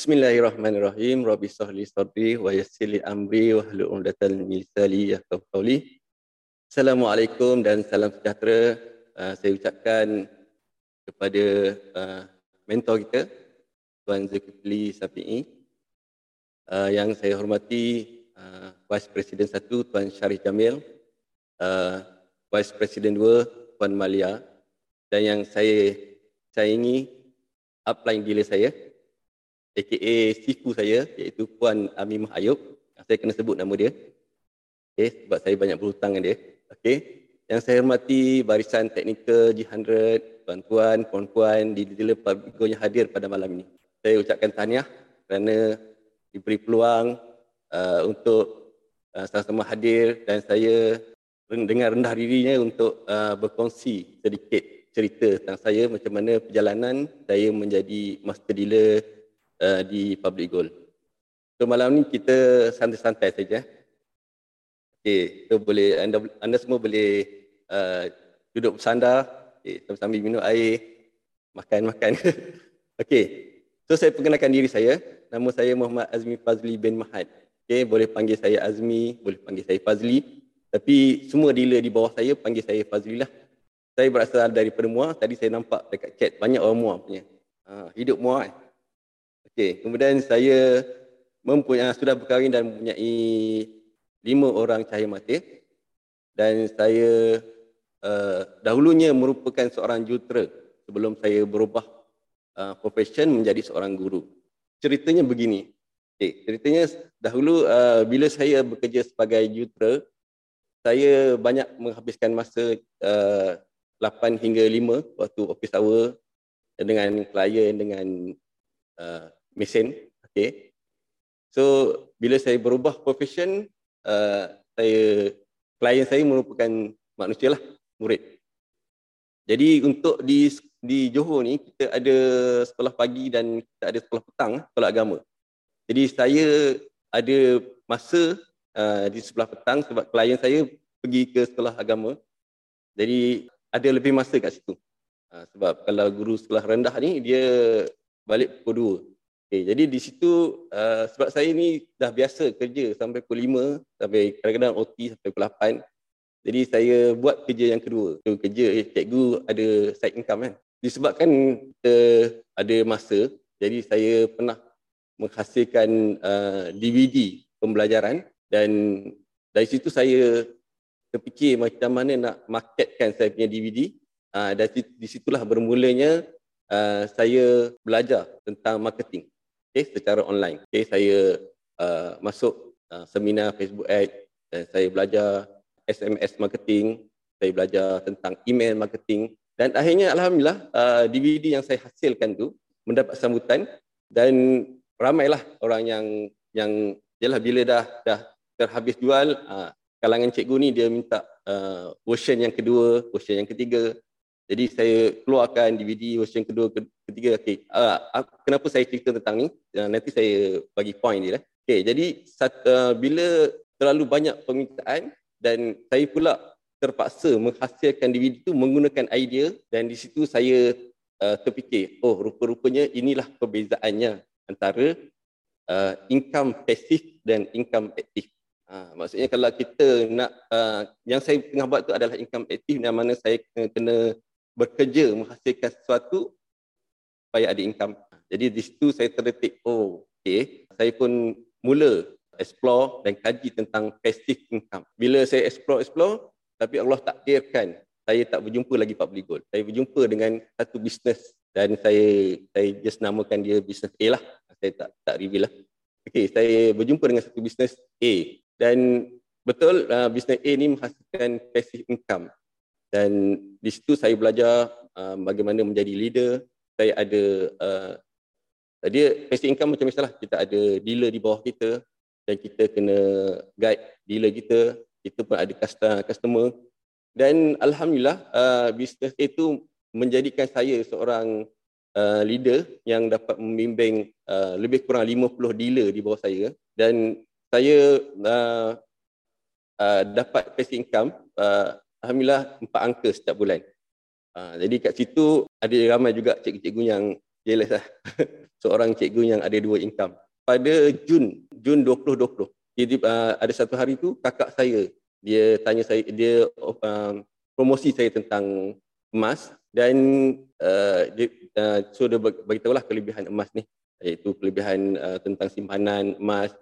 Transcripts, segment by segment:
Bismillahirrahmanirrahim. Rabbi sahli sadri wa yassir amri wa hlul 'uqdatal min lisani yafqahu qawli. Assalamualaikum dan salam sejahtera. Uh, saya ucapkan kepada uh, mentor kita Tuan Zulkifli Safi'i uh, yang saya hormati uh, Vice President 1 Tuan Syarif Jamil, uh, Vice President 2 Tuan Malia dan yang saya sayangi upline dealer saya aka siku saya iaitu Puan Amimah Ayub. Saya kena sebut nama dia. Okay, sebab saya banyak berhutang dengan dia. Okay. Yang saya hormati barisan teknikal G100, tuan-tuan, puan-puan di dealer Publico yang hadir pada malam ini. Saya ucapkan tahniah kerana diberi peluang uh, untuk uh, sama-sama hadir dan saya dengan rendah dirinya untuk uh, berkongsi sedikit cerita tentang saya macam mana perjalanan saya menjadi master dealer uh, di Public Gold. So malam ni kita santai-santai saja. Okey, so boleh anda anda semua boleh uh, duduk bersandar, okay, sambil minum air, makan-makan. Okey. So saya perkenalkan diri saya. Nama saya Muhammad Azmi Fazli bin Mahad. Okey, boleh panggil saya Azmi, boleh panggil saya Fazli. Tapi semua dealer di bawah saya panggil saya Fazli lah. Saya berasal daripada Muar. Tadi saya nampak dekat chat banyak orang Muar punya. Ha, hidup Muar eh. Okey, kemudian saya mempunyai sudah berkahwin dan mempunyai lima orang cahaya mata dan saya uh, dahulunya merupakan seorang jutera sebelum saya berubah uh, profession menjadi seorang guru. Ceritanya begini. Okay, ceritanya dahulu uh, bila saya bekerja sebagai jutera, saya banyak menghabiskan masa uh, 8 hingga 5 waktu office hour dengan klien dengan uh, mesin. Okay. So bila saya berubah profession, uh, saya klien saya merupakan manusia lah, murid. Jadi untuk di di Johor ni kita ada sekolah pagi dan kita ada sekolah petang, sekolah agama. Jadi saya ada masa uh, di sebelah petang sebab klien saya pergi ke sekolah agama. Jadi ada lebih masa kat situ. Uh, sebab kalau guru sekolah rendah ni dia balik pukul Okay, jadi di situ uh, sebab saya ni dah biasa kerja sampai pukul 5 sampai kadang-kadang OT sampai pukul 8. Jadi saya buat kerja yang kedua. So, kerja eh, cikgu ada side income kan. Disebabkan kita ada masa, jadi saya pernah menghasilkan uh, DVD pembelajaran dan dari situ saya terfikir macam mana nak marketkan saya punya DVD. Uh, dan di situlah bermulanya uh, saya belajar tentang marketing okay, secara online. Okay, saya uh, masuk uh, seminar Facebook Ads dan saya belajar SMS marketing, saya belajar tentang email marketing dan akhirnya alhamdulillah uh, DVD yang saya hasilkan tu mendapat sambutan dan ramailah orang yang yang jelah bila dah dah terhabis jual uh, kalangan cikgu ni dia minta uh, version yang kedua, version yang ketiga jadi saya keluarkan DVD version kedua, ketiga. Okay. Uh, kenapa saya cerita tentang ni? Uh, nanti saya bagi point dia. Okay. Jadi uh, bila terlalu banyak permintaan dan saya pula terpaksa menghasilkan DVD itu menggunakan idea dan di situ saya uh, terfikir, oh rupa-rupanya inilah perbezaannya antara uh, income pasif dan income aktif. Uh, maksudnya kalau kita nak, uh, yang saya tengah buat tu adalah income aktif yang mana saya kena, kena bekerja menghasilkan sesuatu supaya ada income. Jadi di situ saya terdetik, oh okay. saya pun mula explore dan kaji tentang passive income. Bila saya explore-explore, tapi Allah takdirkan saya tak berjumpa lagi public gold. Saya berjumpa dengan satu bisnes dan saya saya just namakan dia bisnes A lah. Saya tak tak reveal lah. Okay, saya berjumpa dengan satu bisnes A dan betul uh, bisnes A ni menghasilkan passive income dan di situ saya belajar uh, bagaimana menjadi leader saya ada uh, dia passive income macam misalnya kita ada dealer di bawah kita dan kita kena guide dealer kita. Kita pun ada customer dan alhamdulillah uh, bisnes itu menjadikan saya seorang uh, leader yang dapat membimbing uh, lebih kurang 50 dealer di bawah saya. Dan saya uh, uh, dapat passive income uh, Alhamdulillah empat angka setiap bulan. Uh, jadi kat situ ada ramai juga cikgu-cikgu yang jealous lah. Seorang cikgu yang ada dua income. Pada Jun, Jun 2020, jadi uh, ada satu hari tu kakak saya dia tanya saya dia uh, promosi saya tentang emas dan uh, dia uh, so dia bagi tahulah kelebihan emas ni iaitu kelebihan uh, tentang simpanan emas.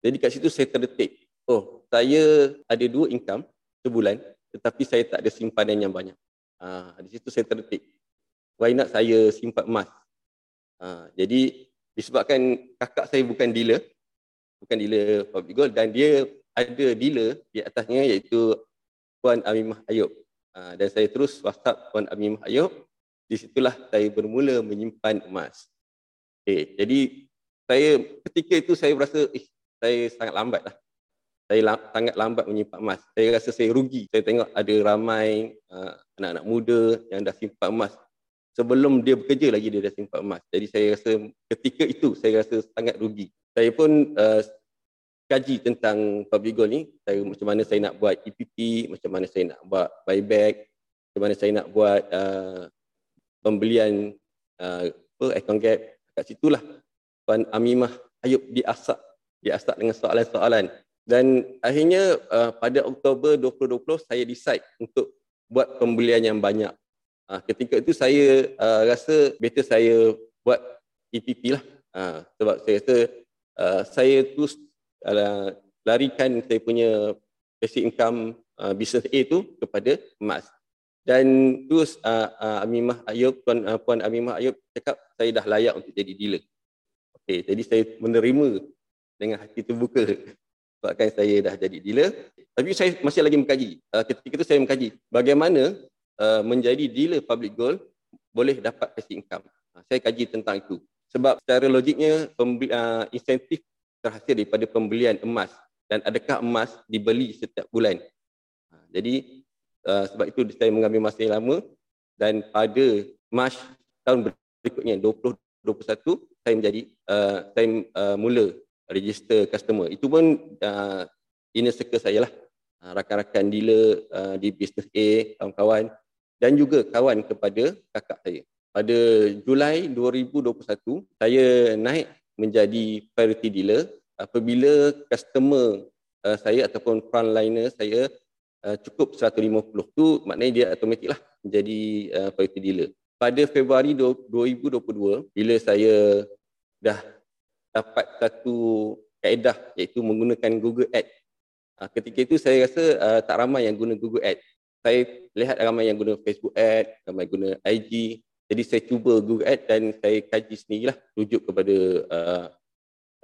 Jadi kat situ saya terdetik. Oh, saya ada dua income sebulan tetapi saya tak ada simpanan yang banyak. Uh, di situ saya terdetik. Why not saya simpan emas? Uh, jadi disebabkan kakak saya bukan dealer, bukan dealer public gold dan dia ada dealer di atasnya iaitu Puan Amimah Ayub. Uh, dan saya terus WhatsApp Puan Amimah Ayub. Di situlah saya bermula menyimpan emas. Okay, jadi saya ketika itu saya berasa eh, saya sangat lambat lah. Saya lam, sangat lambat menyimpan emas. Saya rasa saya rugi. Saya tengok ada ramai uh, anak-anak muda yang dah simpan emas. Sebelum dia bekerja lagi dia dah simpan emas. Jadi saya rasa ketika itu saya rasa sangat rugi saya pun uh, kaji tentang public goal ni saya macam mana saya nak buat EPP macam mana saya nak buat buyback macam mana saya nak buat uh, pembelian uh, account gap kat situlah Puan Amimah Ayub diasak diasak dengan soalan-soalan dan akhirnya uh, pada Oktober 2020 saya decide untuk buat pembelian yang banyak uh, ketika itu saya uh, rasa better saya buat EPP lah uh, sebab saya rasa uh, saya terus uh, larikan saya punya basic income uh, business A tu kepada emas. Dan terus uh, uh, Amimah Ayub, Puan, uh, Puan Amimah Ayub cakap saya dah layak untuk jadi dealer. Okay, jadi saya menerima dengan hati terbuka sebabkan saya dah jadi dealer. Tapi saya masih lagi mengkaji. Uh, ketika itu saya mengkaji bagaimana uh, menjadi dealer public gold boleh dapat passive income. Uh, saya kaji tentang itu sebab secara logiknya pembeli, uh, insentif terhasil daripada pembelian emas dan adakah emas dibeli setiap bulan. Uh, jadi uh, sebab itu saya mengambil masa yang lama dan pada Mac tahun berikutnya 2021 saya menjadi uh, saya uh, mula register customer. Itu pun uh, inner circle saya lah. Uh, rakan-rakan dealer uh, di business A, kawan-kawan dan juga kawan kepada kakak saya pada Julai 2021 saya naik menjadi priority dealer apabila customer uh, saya ataupun frontliner saya uh, cukup 150 tu maknanya dia automatik lah menjadi uh, priority dealer pada Februari 2022 bila saya dah dapat satu kaedah iaitu menggunakan Google Ads uh, ketika itu saya rasa uh, tak ramai yang guna Google Ads saya lihat ramai yang guna Facebook Ads ramai guna IG jadi saya cuba Google Ads dan saya kaji sendirilah rujuk kepada uh,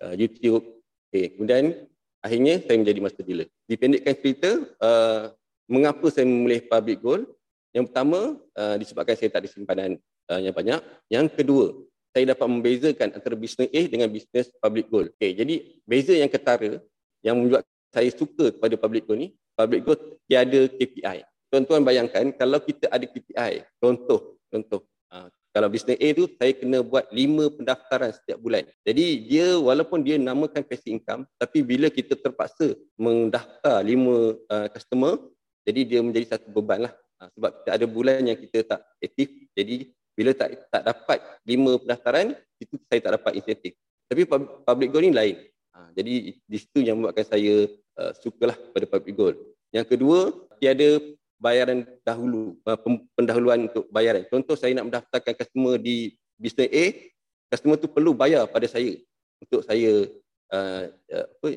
uh, YouTube. Okay. Kemudian akhirnya saya menjadi master dealer. Dipendekkan cerita, uh, mengapa saya memilih public goal? Yang pertama, uh, disebabkan saya tak ada simpanan uh, yang banyak. Yang kedua, saya dapat membezakan antara bisnes A dengan bisnes public goal. Okay. Jadi beza yang ketara yang membuat saya suka kepada public goal ni, public goal tiada KPI. Tuan-tuan bayangkan kalau kita ada KPI, contoh, contoh, Ha, kalau bisnes A tu saya kena buat lima pendaftaran setiap bulan. Jadi dia walaupun dia namakan passive income tapi bila kita terpaksa mendaftar lima uh, customer jadi dia menjadi satu beban lah. Uh, sebab kita ada bulan yang kita tak aktif jadi bila tak tak dapat lima pendaftaran itu saya tak dapat insentif. Tapi public goal ni lain. Uh, jadi di situ yang membuatkan saya uh, sukalah pada public goal. Yang kedua, tiada bayaran dahulu, uh, pendahuluan untuk bayaran. Contoh saya nak mendaftarkan customer di bisnes A, customer tu perlu bayar pada saya untuk saya uh, uh, apa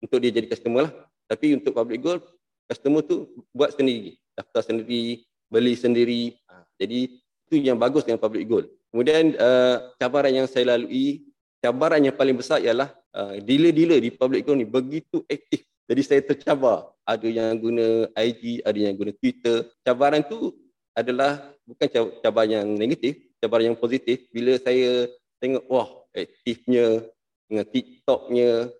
untuk dia jadi customer lah. Tapi untuk public goal, customer tu buat sendiri, daftar sendiri, beli sendiri. Uh, jadi itu yang bagus dengan public goal. Kemudian uh, cabaran yang saya lalui, cabaran yang paling besar ialah uh, dealer-dealer di public goal ni begitu aktif jadi saya tercabar. Ada yang guna IG, ada yang guna Twitter. Cabaran tu adalah bukan cabaran yang negatif, cabaran yang positif. Bila saya tengok, wah aktifnya dengan TikToknya.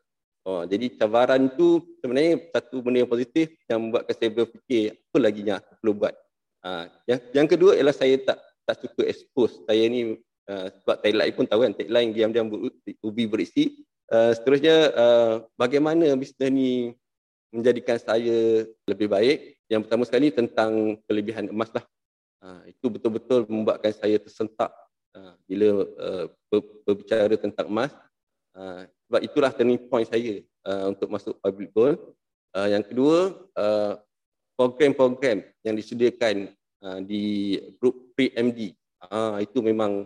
Oh, jadi cabaran tu sebenarnya satu benda yang positif yang membuatkan saya berfikir apa lagi yang aku perlu buat. Ha, yang, yang kedua ialah saya tak tak suka expose. Saya ni uh, sebab tagline pun tahu kan, tagline diam-diam ubi berisi. Uh, seterusnya uh, bagaimana bisnes ni menjadikan saya lebih baik. Yang pertama sekali tentang kelebihan emas lah. Uh, itu betul-betul membuatkan saya tersentak uh, bila uh, berbicara tentang emas. Uh, sebab itulah turning point saya uh, untuk masuk public gold. Uh, yang kedua, uh, program-program yang disediakan uh, di grup pre-MD. Uh, itu memang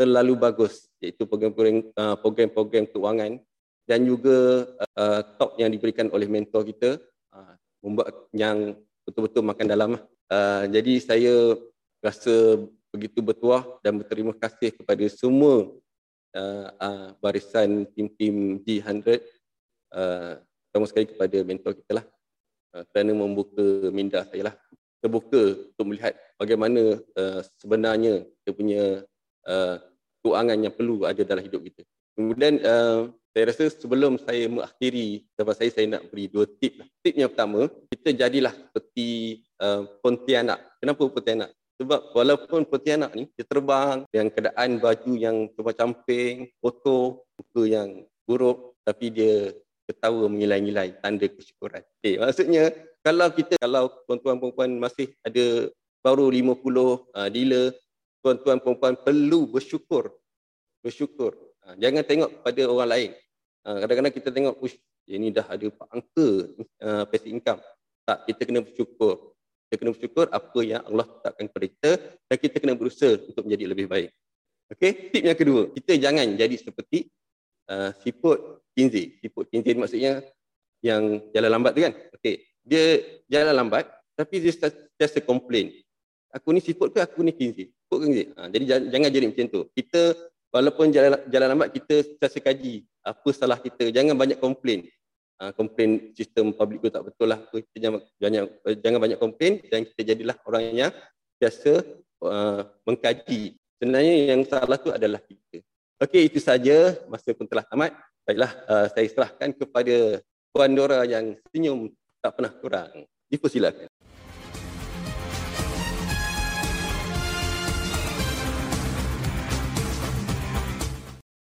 terlalu bagus iaitu program-program uh, program-program keuangan dan juga uh, top yang diberikan oleh mentor kita uh, membuat yang betul-betul makan dalam. Uh, jadi saya rasa begitu bertuah dan berterima kasih kepada semua uh, uh, barisan tim-tim G100 uh, terutama sekali kepada mentor kita lah uh, kerana membuka minda saya lah terbuka untuk melihat bagaimana uh, sebenarnya kita punya uh, keuangan yang perlu ada dalam hidup kita. Kemudian uh, saya rasa sebelum saya mengakhiri tempat saya, saya nak beri dua tip. Lah. Tip yang pertama, kita jadilah seperti uh, Pontianak. Kenapa Pontianak? Sebab walaupun Pontianak ni, dia terbang dengan keadaan baju yang coba camping, foto, muka yang buruk, tapi dia ketawa mengilai-ngilai tanda kesyukuran. Okay, maksudnya kalau kita, kalau tuan-tuan masih ada baru 50 uh, dealer, tuan-tuan perempuan perlu bersyukur. Bersyukur. Ha, jangan tengok pada orang lain. Ha, kadang-kadang kita tengok, ush, ini dah ada angka uh, passive income. Tak, kita kena bersyukur. Kita kena bersyukur apa yang Allah tetapkan kepada kita dan kita kena berusaha untuk menjadi lebih baik. Okey, tip yang kedua, kita jangan jadi seperti uh, siput kinzi. Siput kinzi maksudnya yang jalan lambat tu kan? Okey, dia jalan lambat tapi dia just a complain. Aku ni siput ke aku ni kinzi? Siput ke kinzi? Ha, jadi jangan, jangan jadi macam tu. Kita walaupun jalan, jalan lambat kita sentiasa kaji apa salah kita. Jangan banyak komplain. Ha, komplain sistem public tu tak betul lah. Kita jangan, jangan, jangan banyak komplain dan kita jadilah orang yang biasa uh, mengkaji. Sebenarnya yang salah tu adalah kita. Okey, itu saja. Masa pun telah tamat. Baiklah, uh, saya serahkan kepada Puan Dora yang senyum tak pernah kurang. Dipersilakan.